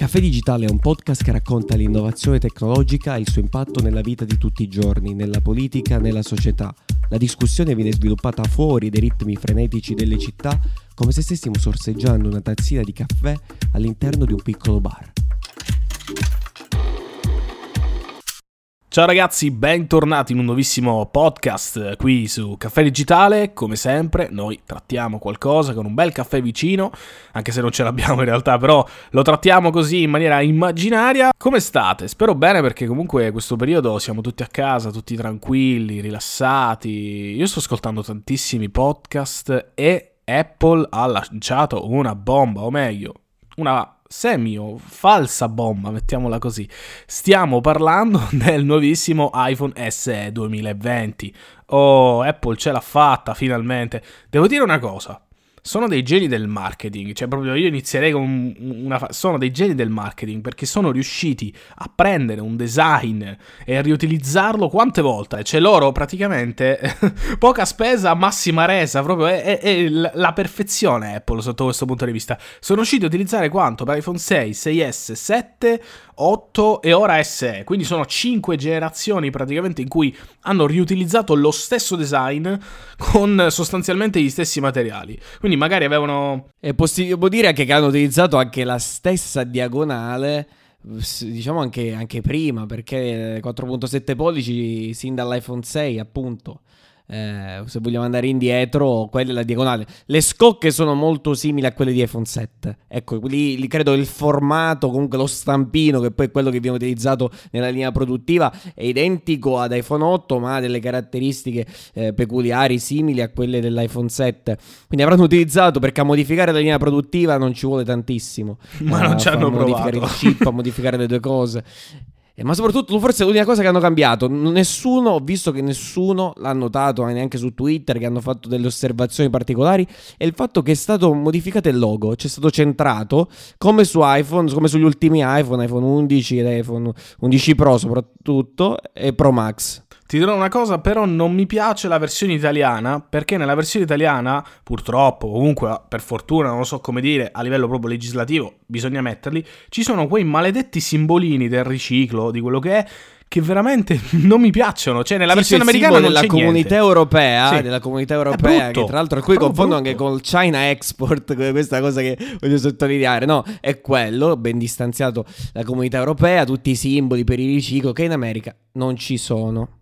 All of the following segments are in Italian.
Caffè Digitale è un podcast che racconta l'innovazione tecnologica e il suo impatto nella vita di tutti i giorni, nella politica, nella società. La discussione viene sviluppata fuori dai ritmi frenetici delle città, come se stessimo sorseggiando una tazzina di caffè all'interno di un piccolo bar. Ciao ragazzi, bentornati in un nuovissimo podcast qui su Caffè Digitale. Come sempre, noi trattiamo qualcosa con un bel caffè vicino, anche se non ce l'abbiamo in realtà, però lo trattiamo così in maniera immaginaria. Come state? Spero bene perché comunque questo periodo siamo tutti a casa, tutti tranquilli, rilassati. Io sto ascoltando tantissimi podcast e Apple ha lanciato una bomba, o meglio, una semi o falsa bomba, mettiamola così. Stiamo parlando del nuovissimo iPhone SE 2020. Oh, Apple ce l'ha fatta finalmente. Devo dire una cosa sono dei geni del marketing, cioè proprio io inizierei con una... Fa- sono dei geni del marketing perché sono riusciti a prendere un design e a riutilizzarlo quante volte? Cioè loro praticamente poca spesa, massima resa, proprio è, è, è, la perfezione Apple sotto questo punto di vista. Sono riusciti a utilizzare quanto? Per iPhone 6, 6S, 7, 8 e ora SE, quindi sono 5 generazioni praticamente in cui hanno riutilizzato lo stesso design con sostanzialmente gli stessi materiali. Quindi magari avevano... È possibile dire anche che hanno utilizzato anche la stessa diagonale diciamo anche, anche prima perché 4.7 pollici sin dall'iPhone 6 appunto eh, se vogliamo andare indietro, quella è la diagonale. Le scocche sono molto simili a quelle di iPhone 7. Ecco, lì, lì credo il formato, comunque lo stampino, che poi è quello che viene utilizzato nella linea produttiva, è identico ad iPhone 8, ma ha delle caratteristiche eh, peculiari, simili a quelle dell'iPhone 7. Quindi avranno utilizzato, perché a modificare la linea produttiva non ci vuole tantissimo. Ma eh, non ci hanno provato. A modificare il chip, a modificare le due cose. Eh, ma soprattutto, forse l'unica cosa che hanno cambiato, nessuno, ho visto che nessuno l'ha notato neanche su Twitter, che hanno fatto delle osservazioni particolari, è il fatto che è stato modificato il logo, c'è stato centrato, come su iPhone, come sugli ultimi iPhone, iPhone 11 ed iPhone 11 Pro soprattutto, e Pro Max. Ti dirò una cosa, però non mi piace la versione italiana, perché nella versione italiana, purtroppo, comunque per fortuna, non lo so come dire, a livello proprio legislativo, bisogna metterli, ci sono quei maledetti simbolini del riciclo, di quello che è, che veramente non mi piaccionono. Cioè, nella sì, versione americana non della comunità europea, sì. della comunità europea, brutto, che tra l'altro qui confondo anche col China Export, questa cosa che voglio sottolineare. No, è quello, ben distanziato la comunità europea, tutti i simboli per il riciclo che in America non ci sono.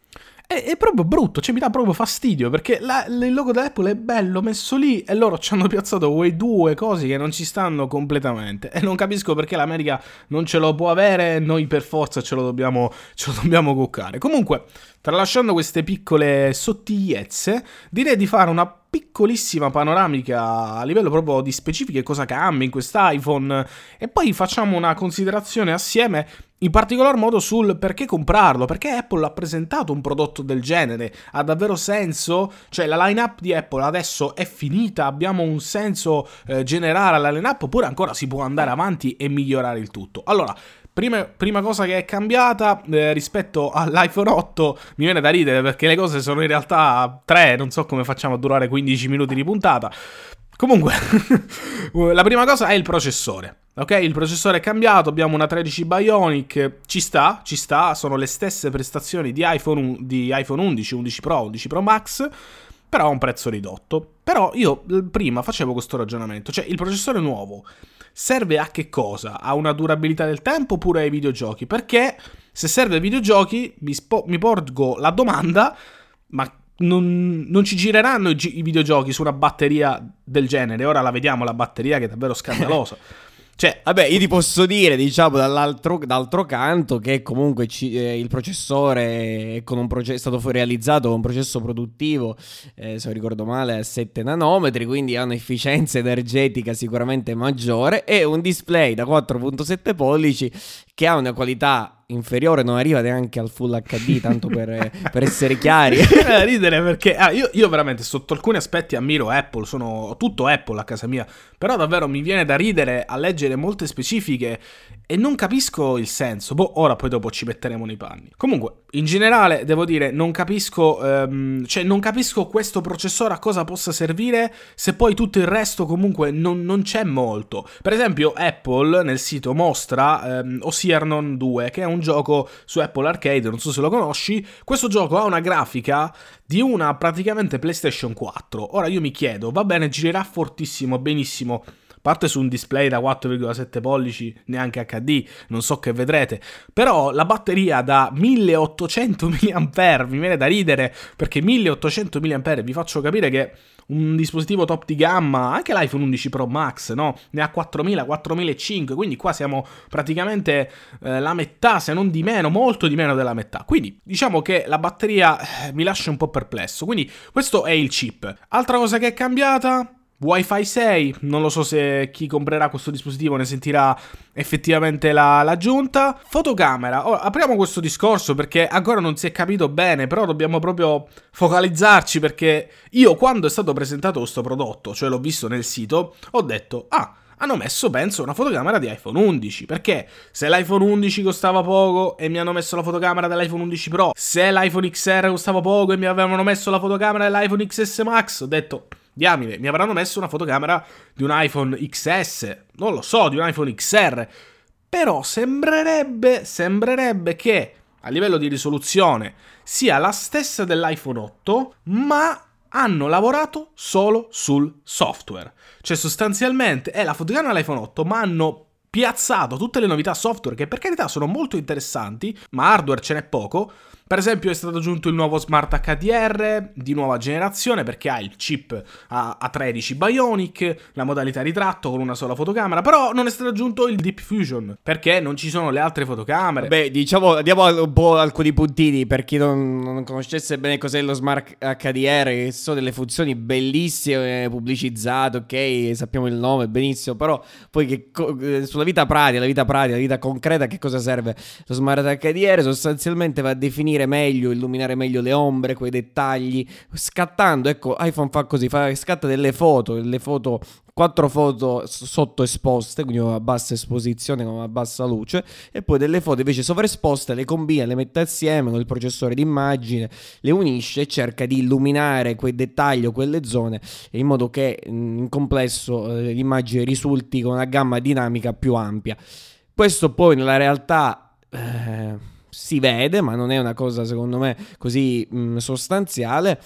È, è, proprio brutto, cioè mi dà proprio fastidio perché la, il logo dell'Apple è bello messo lì e loro ci hanno piazzato quei due cose che non ci stanno completamente e non capisco perché l'America non ce lo può avere e noi per forza ce lo dobbiamo, ce lo dobbiamo cuccare. Comunque, tralasciando queste piccole sottigliezze, direi di fare una piccolissima panoramica a livello proprio di specifiche cosa cambia in quest'iPhone e poi facciamo una considerazione assieme in particolar modo sul perché comprarlo, perché Apple ha presentato un prodotto del genere, ha davvero senso? Cioè la line-up di Apple adesso è finita, abbiamo un senso eh, generale alla line-up oppure ancora si può andare avanti e migliorare il tutto? Allora, Prima, prima, cosa che è cambiata eh, rispetto all'iPhone 8 mi viene da ridere perché le cose sono in realtà tre, non so come facciamo a durare 15 minuti di puntata. Comunque, la prima cosa è il processore. Ok, il processore è cambiato, abbiamo una 13 Bionic, ci sta, ci sta, sono le stesse prestazioni di iPhone, di iPhone 11, 11 Pro, 11 Pro Max, però a un prezzo ridotto. Però io prima facevo questo ragionamento, cioè il processore nuovo serve a che cosa? A una durabilità del tempo oppure ai videogiochi? Perché se serve ai videogiochi mi, spo- mi porgo la domanda, ma non, non, ci gireranno i, i, videogiochi su una batteria del genere. Ora la vediamo, la batteria che è davvero scandalosa. Cioè, vabbè, io ti posso dire, diciamo, dall'altro, d'altro canto che comunque ci, eh, il processore proce- è stato realizzato con un processo produttivo, eh, se non ricordo male, a 7 nanometri, quindi ha un'efficienza energetica sicuramente maggiore e un display da 4.7 pollici che ha una qualità inferiore, non arriva neanche al Full HD, tanto per, per essere chiari. ridere perché ah, io, io, veramente sotto alcuni aspetti ammiro Apple, sono tutto Apple a casa mia, però davvero mi viene da ridere a leggere molte specifiche e non capisco il senso. Boh, ora poi dopo ci metteremo nei panni. Comunque, in generale, devo dire, non capisco, um, cioè non capisco questo processore a cosa possa servire se poi tutto il resto comunque non, non c'è molto. Per esempio, Apple nel sito mostra um, Osiernon 2, che è un gioco su Apple Arcade, non so se lo conosci. Questo gioco ha una grafica di una praticamente PlayStation 4. Ora io mi chiedo, va bene, girerà fortissimo, benissimo parte su un display da 4,7 pollici, neanche HD, non so che vedrete, però la batteria da 1800 mAh, mi viene da ridere, perché 1800 mAh, vi faccio capire che un dispositivo top di gamma, anche l'iPhone 11 Pro Max, no? Ne ha 4000, 4005, quindi qua siamo praticamente eh, la metà, se non di meno, molto di meno della metà. Quindi diciamo che la batteria eh, mi lascia un po' perplesso. Quindi questo è il chip. Altra cosa che è cambiata, Wi-Fi 6, non lo so se chi comprerà questo dispositivo ne sentirà effettivamente la, l'aggiunta. Fotocamera, ora apriamo questo discorso perché ancora non si è capito bene, però dobbiamo proprio focalizzarci perché io quando è stato presentato questo prodotto, cioè l'ho visto nel sito, ho detto, ah, hanno messo, penso, una fotocamera di iPhone 11. Perché se l'iPhone 11 costava poco e mi hanno messo la fotocamera dell'iPhone 11 Pro, se l'iPhone XR costava poco e mi avevano messo la fotocamera dell'iPhone XS Max, ho detto Diamine, mi avranno messo una fotocamera di un iPhone XS, non lo so, di un iPhone XR. Però sembrerebbe, sembrerebbe che a livello di risoluzione sia la stessa dell'iPhone 8, ma hanno lavorato solo sul software. Cioè sostanzialmente è la fotocamera dell'iPhone 8, ma hanno piazzato tutte le novità software che per carità sono molto interessanti, ma hardware ce n'è poco, per esempio è stato aggiunto il nuovo Smart HDR di nuova generazione perché ha il chip A13 Bionic, la modalità ritratto con una sola fotocamera, però non è stato aggiunto il Deep Fusion perché non ci sono le altre fotocamere. Beh, diciamo, diamo un po' alcuni puntini per chi non, non conoscesse bene cos'è lo Smart HDR, che sono delle funzioni bellissime, pubblicizzate, ok, sappiamo il nome benissimo, però poi che, eh, sulla vita pratica, la vita pratica, la vita concreta, che cosa serve? Lo Smart HDR sostanzialmente va a definire definire meglio, illuminare meglio le ombre, quei dettagli, scattando, ecco, iPhone fa così, fa, scatta delle foto, delle foto quattro foto sottoesposte, quindi a bassa esposizione con una bassa luce, e poi delle foto invece sovraesposte, le combina, le mette assieme con il processore d'immagine, le unisce e cerca di illuminare quei dettagli o quelle zone in modo che in complesso eh, l'immagine risulti con una gamma dinamica più ampia. Questo poi nella realtà... Eh, si vede, ma non è una cosa secondo me così mh, sostanziale.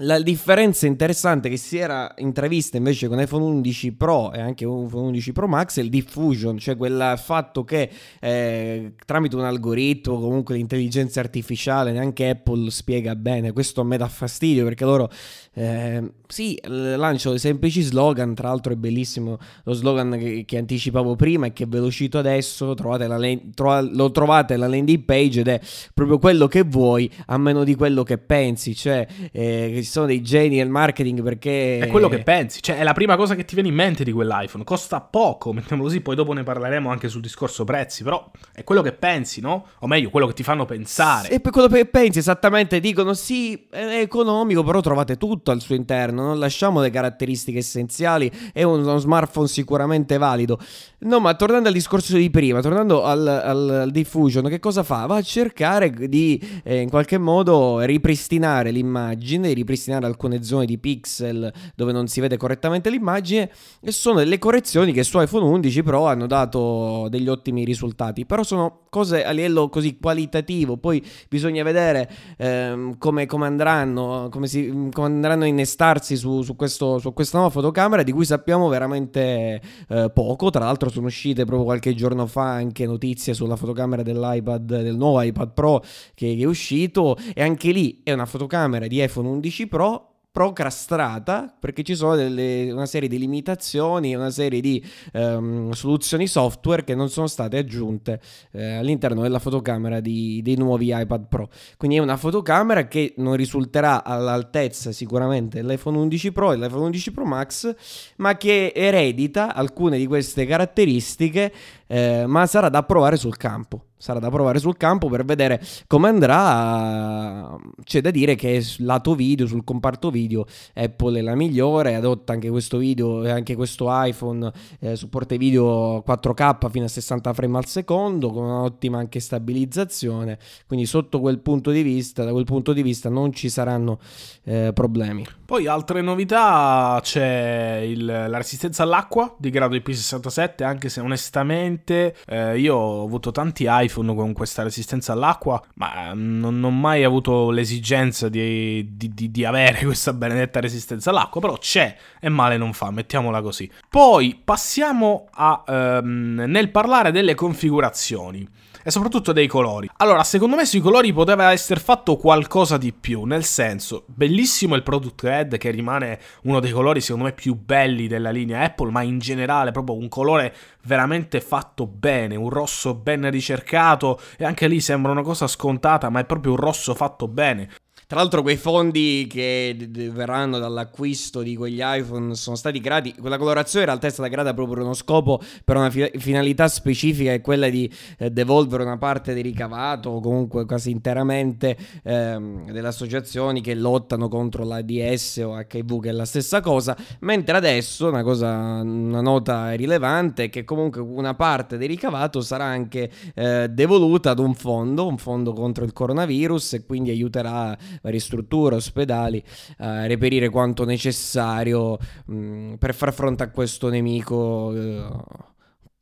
La differenza interessante che si era intravista invece con iPhone 11 Pro e anche iPhone 11 Pro Max è il diffusion, cioè quel fatto che eh, tramite un algoritmo, comunque l'intelligenza artificiale, neanche Apple spiega bene, questo a me dà fastidio perché loro eh, sì, lancio dei semplici slogan, tra l'altro è bellissimo lo slogan che, che anticipavo prima e che ve l'ho cito adesso, trovate la, trova, lo trovate alla landing page ed è proprio quello che vuoi a meno di quello che pensi, cioè eh, ci sono dei geni del marketing perché... È quello che pensi, cioè è la prima cosa che ti viene in mente di quell'iPhone, costa poco, mettiamolo così, poi dopo ne parleremo anche sul discorso prezzi, però è quello che pensi, no? O meglio, quello che ti fanno pensare. E poi quello che pensi esattamente, dicono sì, è economico, però trovate tutto tutto al suo interno, non lasciamo le caratteristiche essenziali, è uno smartphone sicuramente valido. No, ma tornando al discorso di prima, tornando al, al, al diffusion, che cosa fa? Va a cercare di eh, in qualche modo ripristinare l'immagine, ripristinare alcune zone di pixel dove non si vede correttamente l'immagine e sono delle correzioni che su iPhone 11 Pro hanno dato degli ottimi risultati, però sono cose a livello così qualitativo, poi bisogna vedere ehm, come, come, andranno, come, si, come andranno a innestarsi su, su, questo, su, questa nuova fotocamera di cui sappiamo veramente eh, poco, tra l'altro sono uscite proprio qualche giorno fa anche notizie sulla fotocamera dell'iPad, del nuovo iPad Pro che è uscito e anche lì è una fotocamera di iPhone 11 Pro procrastata perché ci sono delle, una serie di limitazioni, una serie di um, soluzioni software che non sono state aggiunte eh, all'interno della fotocamera di, dei nuovi iPad Pro. Quindi è una fotocamera che non risulterà all'altezza sicuramente dell'iPhone 11 Pro e dell'iPhone 11 Pro Max, ma che eredita alcune di queste caratteristiche eh, ma sarà da provare sul campo sarà da provare sul campo per vedere come andrà. C'è da dire che lato video, sul comparto video, Apple è la migliore, adotta anche questo video e anche questo iPhone, eh, supporta video 4K fino a 60 frame al secondo, con un'ottima anche stabilizzazione, quindi sotto quel punto di vista, da quel punto di vista non ci saranno eh, problemi. Poi altre novità, c'è il, la resistenza all'acqua di grado IP67, anche se onestamente eh, io ho avuto tanti iPhone con questa resistenza all'acqua, ma non, ho mai avuto l'esigenza di, di, di, di avere questa benedetta resistenza all'acqua, però c'è e male non fa, mettiamola così. Poi passiamo a, um, nel parlare delle configurazioni e soprattutto dei colori. Allora, secondo me sui colori poteva essere fatto qualcosa di più, nel senso, bellissimo il Product Red che rimane uno dei colori secondo me più belli della linea Apple, ma in generale proprio un colore veramente fatto bene, un rosso ben ricercato e anche lì sembra una cosa scontata, ma è proprio un rosso fatto bene. Tra l'altro quei fondi che verranno dall'acquisto di quegli iPhone sono stati creati, quella colorazione in realtà è stata creata proprio per uno scopo, per una fi- finalità specifica, è quella di eh, devolvere una parte del ricavato o comunque quasi interamente ehm, delle associazioni che lottano contro l'AIDS o HIV, che è la stessa cosa, mentre adesso una, cosa, una nota rilevante è che comunque una parte del ricavato sarà anche eh, devoluta ad un fondo, un fondo contro il coronavirus e quindi aiuterà varie strutture, ospedali, a reperire quanto necessario mh, per far fronte a questo nemico.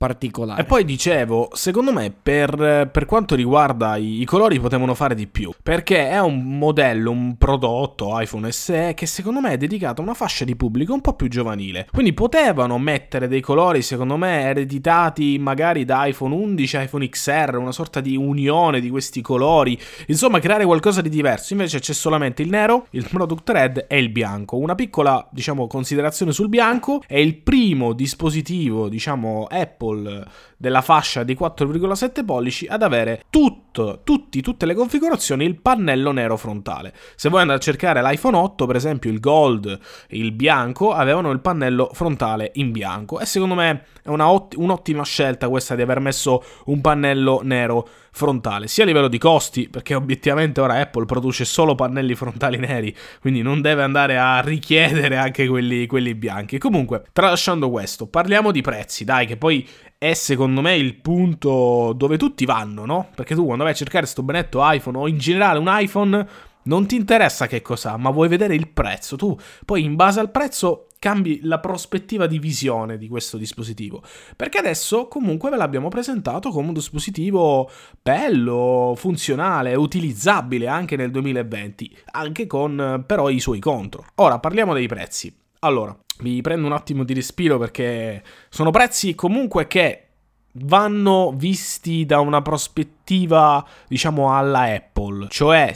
Particolare. E poi dicevo, secondo me per, per quanto riguarda i, i, colori potevano fare di più, perché è un modello, un prodotto iPhone SE che secondo me è dedicato a una fascia di pubblico un po' più giovanile. Quindi potevano mettere dei colori, secondo me, ereditati magari da iPhone 11, iPhone XR, una sorta di unione di questi colori, insomma creare qualcosa di diverso. Invece c'è solamente il nero, il product red e il bianco. Una piccola, diciamo, considerazione sul bianco, è il primo dispositivo, diciamo, Apple Apple della fascia di 4,7 pollici ad avere tutto, tutti, tutte le configurazioni il pannello nero frontale. Se voi andate a cercare l'iPhone 8, per esempio il gold, il bianco, avevano il pannello frontale in bianco e secondo me è ott- un'ottima scelta questa di aver messo un pannello nero frontale, sia a livello di costi, perché obiettivamente ora Apple produce solo pannelli frontali neri, quindi non deve andare a richiedere anche quelli, quelli bianchi. Comunque, tralasciando questo, parliamo di prezzi, dai, che poi è secondo me il punto dove tutti vanno, no? Perché tu quando vai a cercare questo benetto iPhone o in generale un iPhone non ti interessa che cos'ha, ma vuoi vedere il prezzo. Tu poi in base al prezzo cambi la prospettiva di visione di questo dispositivo. Perché adesso comunque ve l'abbiamo presentato come un dispositivo bello, funzionale, utilizzabile anche nel 2020, anche con però i suoi contro. Ora parliamo dei prezzi. Allora, vi prendo un attimo di respiro perché sono prezzi comunque che vanno visti da una prospettiva, diciamo, alla Apple, cioè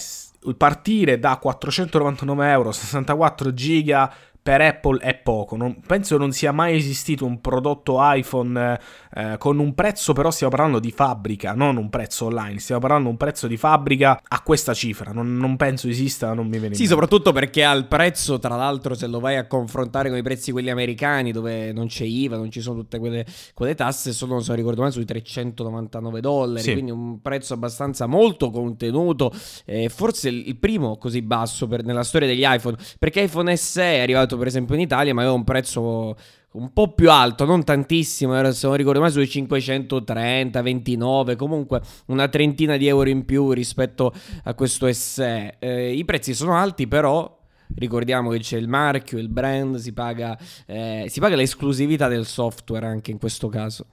partire da 499 euro, 64 giga per Apple è poco. Non, penso non sia mai esistito un prodotto iPhone eh, con un prezzo, però stiamo parlando di fabbrica, non un prezzo online. Stiamo parlando di un prezzo di fabbrica a questa cifra. Non, non penso esista, non mi viene Sì, soprattutto perché al prezzo, tra l'altro, se lo vai a confrontare con i prezzi quelli americani, dove non c'è IVA, non ci sono tutte quelle, quelle tasse, sono, se non ricordo male, sui 399 dollari. Sì. Quindi un prezzo abbastanza molto contenuto. Eh, forse il primo così basso per, nella storia degli iPhone. Perché iPhone SE è arrivato per esempio in Italia, ma aveva un prezzo un po' più alto, non tantissimo, era, se non ricordo mai sui 530, 29, comunque una trentina di euro in più rispetto a questo SE. Eh, I prezzi sono alti, però ricordiamo che c'è il marchio, il brand, si paga, eh, si paga l'esclusività del software anche in questo caso.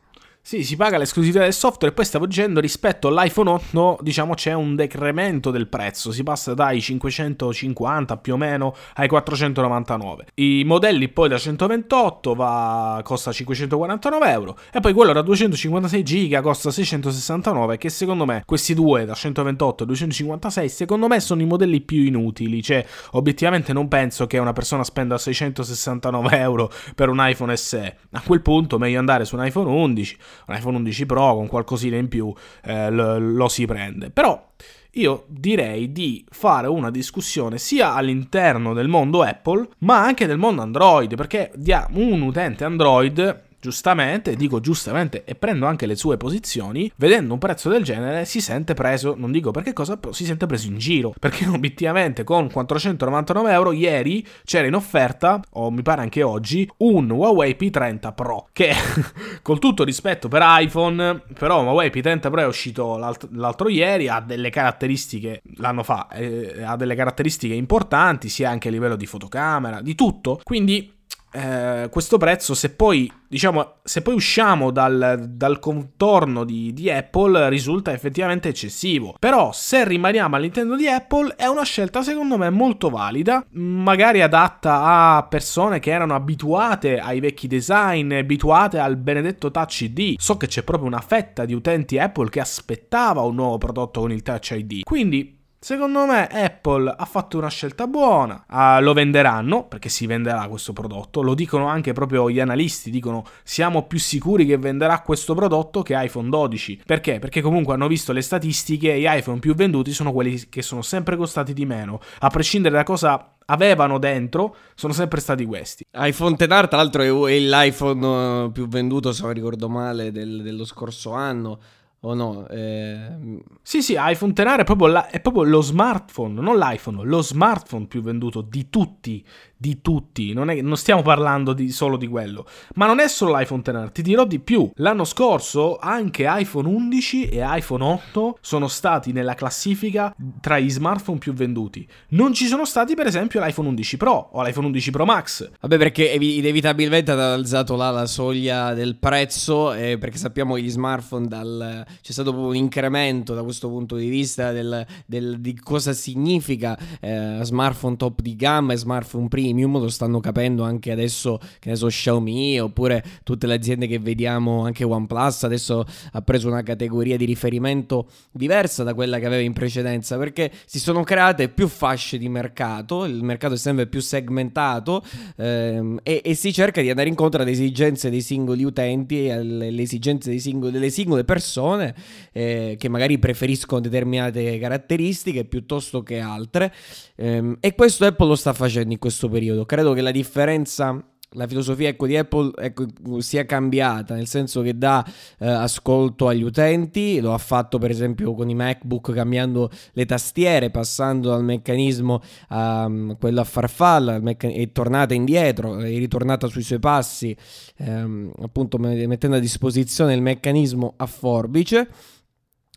Sì, si paga l'esclusività del software e poi stavo dicendo rispetto all'iPhone 8, diciamo c'è un decremento del prezzo, si passa dai 550 più o meno ai 499. I modelli poi da 128 va, costa 549 euro e poi quello da 256 giga costa 669 che secondo me questi due da 128 e 256 secondo me sono i modelli più inutili, cioè obiettivamente non penso che una persona spenda 669 euro per un iPhone SE, a quel punto meglio andare su un iPhone 11 un iPhone 11 Pro con qualcosina in più eh, lo, lo si prende. Però io direi di fare una discussione sia all'interno del mondo Apple, ma anche del mondo Android, perché un utente Android giustamente, dico giustamente e prendo anche le sue posizioni, vedendo un prezzo del genere si sente preso, non dico perché cosa, però si sente preso in giro, perché obiettivamente con 499 euro ieri c'era in offerta, o mi pare anche oggi, un Huawei P30 Pro, che col tutto rispetto per iPhone, però Huawei P30 Pro è uscito l'alt- l'altro ieri, ha delle caratteristiche, l'anno fa, eh, ha delle caratteristiche importanti, sia anche a livello di fotocamera, di tutto, quindi eh, questo prezzo, se poi, diciamo, se poi usciamo dal, dal contorno di, di, Apple, risulta effettivamente eccessivo. Però, se rimaniamo all'interno di Apple, è una scelta secondo me molto valida, magari adatta a persone che erano abituate ai vecchi design, abituate al benedetto Touch ID. So che c'è proprio una fetta di utenti Apple che aspettava un nuovo prodotto con il Touch ID. Quindi Secondo me Apple ha fatto una scelta buona, uh, lo venderanno perché si venderà questo prodotto, lo dicono anche proprio gli analisti, dicono siamo più sicuri che venderà questo prodotto che iPhone 12. Perché? Perché comunque hanno visto le statistiche gli iPhone più venduti sono quelli che sono sempre costati di meno, a prescindere da cosa avevano dentro sono sempre stati questi. iPhone Tenar tra l'altro è l'iPhone più venduto se non ricordo male del, dello scorso anno o no? Eh... Sì, sì, iPhone Tenare è proprio, la, è proprio, lo smartphone, non l'iPhone, lo smartphone più venduto di tutti, di tutti. Non, è, non stiamo parlando di, solo di quello. Ma non è solo l'iPhone Tenare, ti dirò di più. L'anno scorso anche iPhone 11 e iPhone 8 sono stati nella classifica tra i smartphone più venduti. Non ci sono stati per esempio l'iPhone 11 Pro o l'iPhone 11 Pro Max. Vabbè perché inevitabilmente ha alzato là la soglia del prezzo eh, perché sappiamo che gli smartphone dal c'è stato proprio un incremento da questo punto di vista del, del, di cosa significa eh, smartphone top di gamma e smartphone premium, lo stanno capendo anche adesso, che ne so, Xiaomi oppure tutte le aziende che vediamo, anche OnePlus adesso ha preso una categoria di riferimento diversa da quella che aveva in precedenza perché si sono create più fasce di mercato, il mercato è sempre più segmentato ehm, e, e, si cerca di andare incontro alle esigenze dei singoli utenti, alle esigenze singoli, delle singole persone eh, che magari preferiscono determinate caratteristiche piuttosto che altre ehm, e questo Apple lo sta facendo in questo periodo. Credo che la differenza la filosofia ecco, di Apple ecco, sia cambiata, nel senso che dà eh, ascolto agli utenti, lo ha fatto per esempio con i MacBook cambiando le tastiere, passando dal meccanismo a um, quello a farfalla, meccan- è tornata indietro, è ritornata sui suoi passi, ehm, appunto mettendo a disposizione il meccanismo a forbice.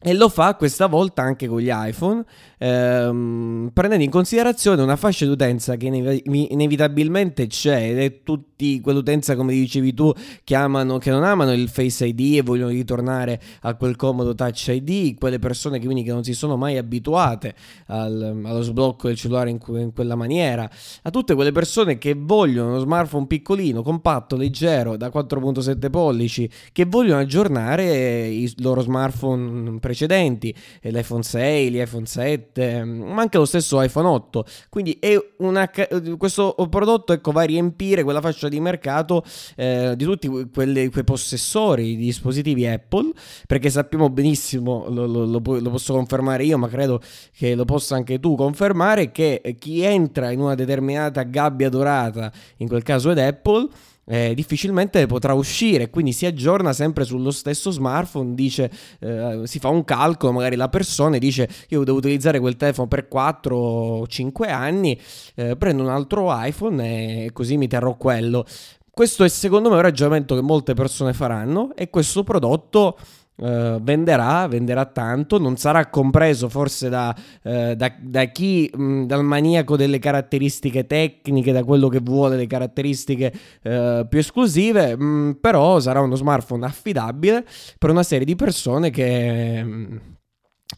E lo fa questa volta anche con gli iPhone, ehm, prendendo in considerazione una fascia d'utenza che inevitabilmente c'è ed è tutti quell'utenza, come dicevi tu, che, amano, che non amano il Face ID e vogliono ritornare a quel comodo Touch ID, quelle persone che, quindi, che non si sono mai abituate al, allo sblocco del cellulare in, in, quella maniera, a tutte quelle persone che vogliono uno smartphone piccolino, compatto, leggero, da 4.7 pollici, che vogliono aggiornare i loro smartphone precedenti, l'iPhone 6, l'iPhone 7, ma anche lo stesso iPhone 8. Quindi una, questo prodotto ecco, va a riempire quella fascia di mercato eh, di tutti quelli, quei possessori di dispositivi Apple, perché sappiamo benissimo, lo, lo, lo, lo posso confermare io, ma credo che lo possa anche tu confermare, che chi entra in una determinata gabbia dorata, in quel caso ed Apple, eh, difficilmente potrà uscire, quindi si aggiorna sempre sullo stesso smartphone, dice, eh, si fa un calcolo, magari la persona dice io devo utilizzare quel telefono per 4 o 5 anni, eh, prendo un altro iPhone e così mi terrò quello. Questo è secondo me un ragionamento che molte persone faranno e questo prodotto Uh, venderà, venderà tanto, non sarà compreso forse da, uh, da, da chi, mh, dal maniaco delle caratteristiche tecniche, da quello che vuole le caratteristiche uh, più esclusive, mh, però sarà uno smartphone affidabile per una serie di persone che... Mh,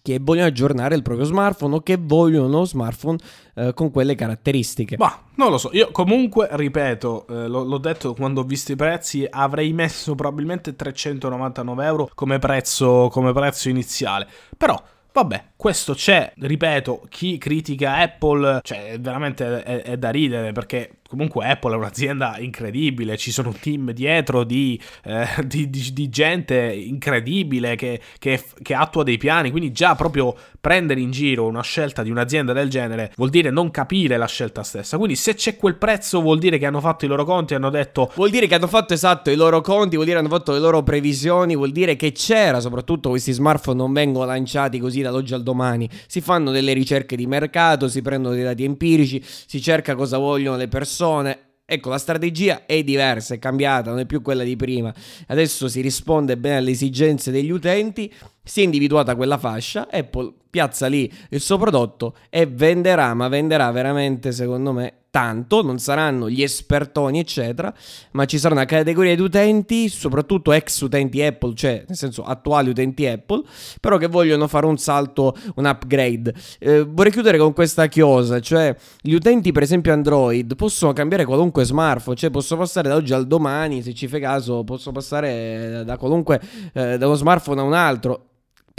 che vogliono aggiornare il proprio smartphone o che vogliono uno smartphone eh, con quelle caratteristiche. Ma non lo so, io comunque ripeto, eh, l- l'ho detto quando ho visto i prezzi, avrei messo probabilmente 399 euro come prezzo, come prezzo iniziale, però Vabbè, questo c'è, ripeto, chi critica Apple, cioè veramente è, è, da ridere perché comunque Apple è un'azienda incredibile, ci sono un team dietro di, eh, di, di, di gente incredibile che, che, che, attua dei piani, quindi già proprio prendere in giro una scelta di un'azienda del genere vuol dire non capire la scelta stessa, quindi se c'è quel prezzo vuol dire che hanno fatto i loro conti, hanno detto... Vuol dire che hanno fatto esatto i loro conti, vuol dire che hanno fatto le loro previsioni, vuol dire che c'era, soprattutto questi smartphone non vengono lanciati così dall'oggi al domani, si fanno delle ricerche di mercato, si prendono dei dati empirici, si cerca cosa vogliono le persone. Ecco, la strategia è diversa, è cambiata, non è più quella di prima. Adesso si risponde bene alle esigenze degli utenti, si è individuata quella fascia, Apple piazza lì il suo prodotto e venderà, ma venderà veramente, secondo me, tanto, non saranno gli espertoni, eccetera, ma ci sarà una categoria di utenti, soprattutto ex utenti Apple, cioè nel senso attuali utenti Apple, però che vogliono fare un salto, un upgrade. Eh, vorrei chiudere con questa chiosa, cioè gli utenti per esempio Android possono cambiare qualunque smartphone, cioè posso passare da oggi al domani, se ci fai caso, posso passare da qualunque eh, da uno smartphone a un altro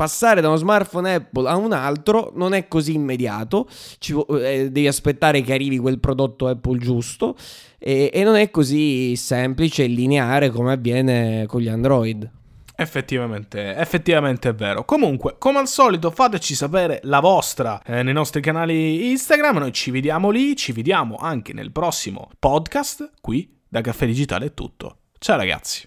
passare da uno smartphone Apple a un altro non è così immediato, Ci, eh, devi aspettare che arrivi quel prodotto Apple giusto e, e non è così semplice e lineare come avviene con gli Android. Effettivamente, effettivamente è vero. Comunque, come al solito, fateci sapere la vostra eh, nei nostri canali Instagram. Noi ci vediamo lì, ci vediamo anche nel prossimo podcast. Qui da Caffè Digitale è tutto. Ciao ragazzi.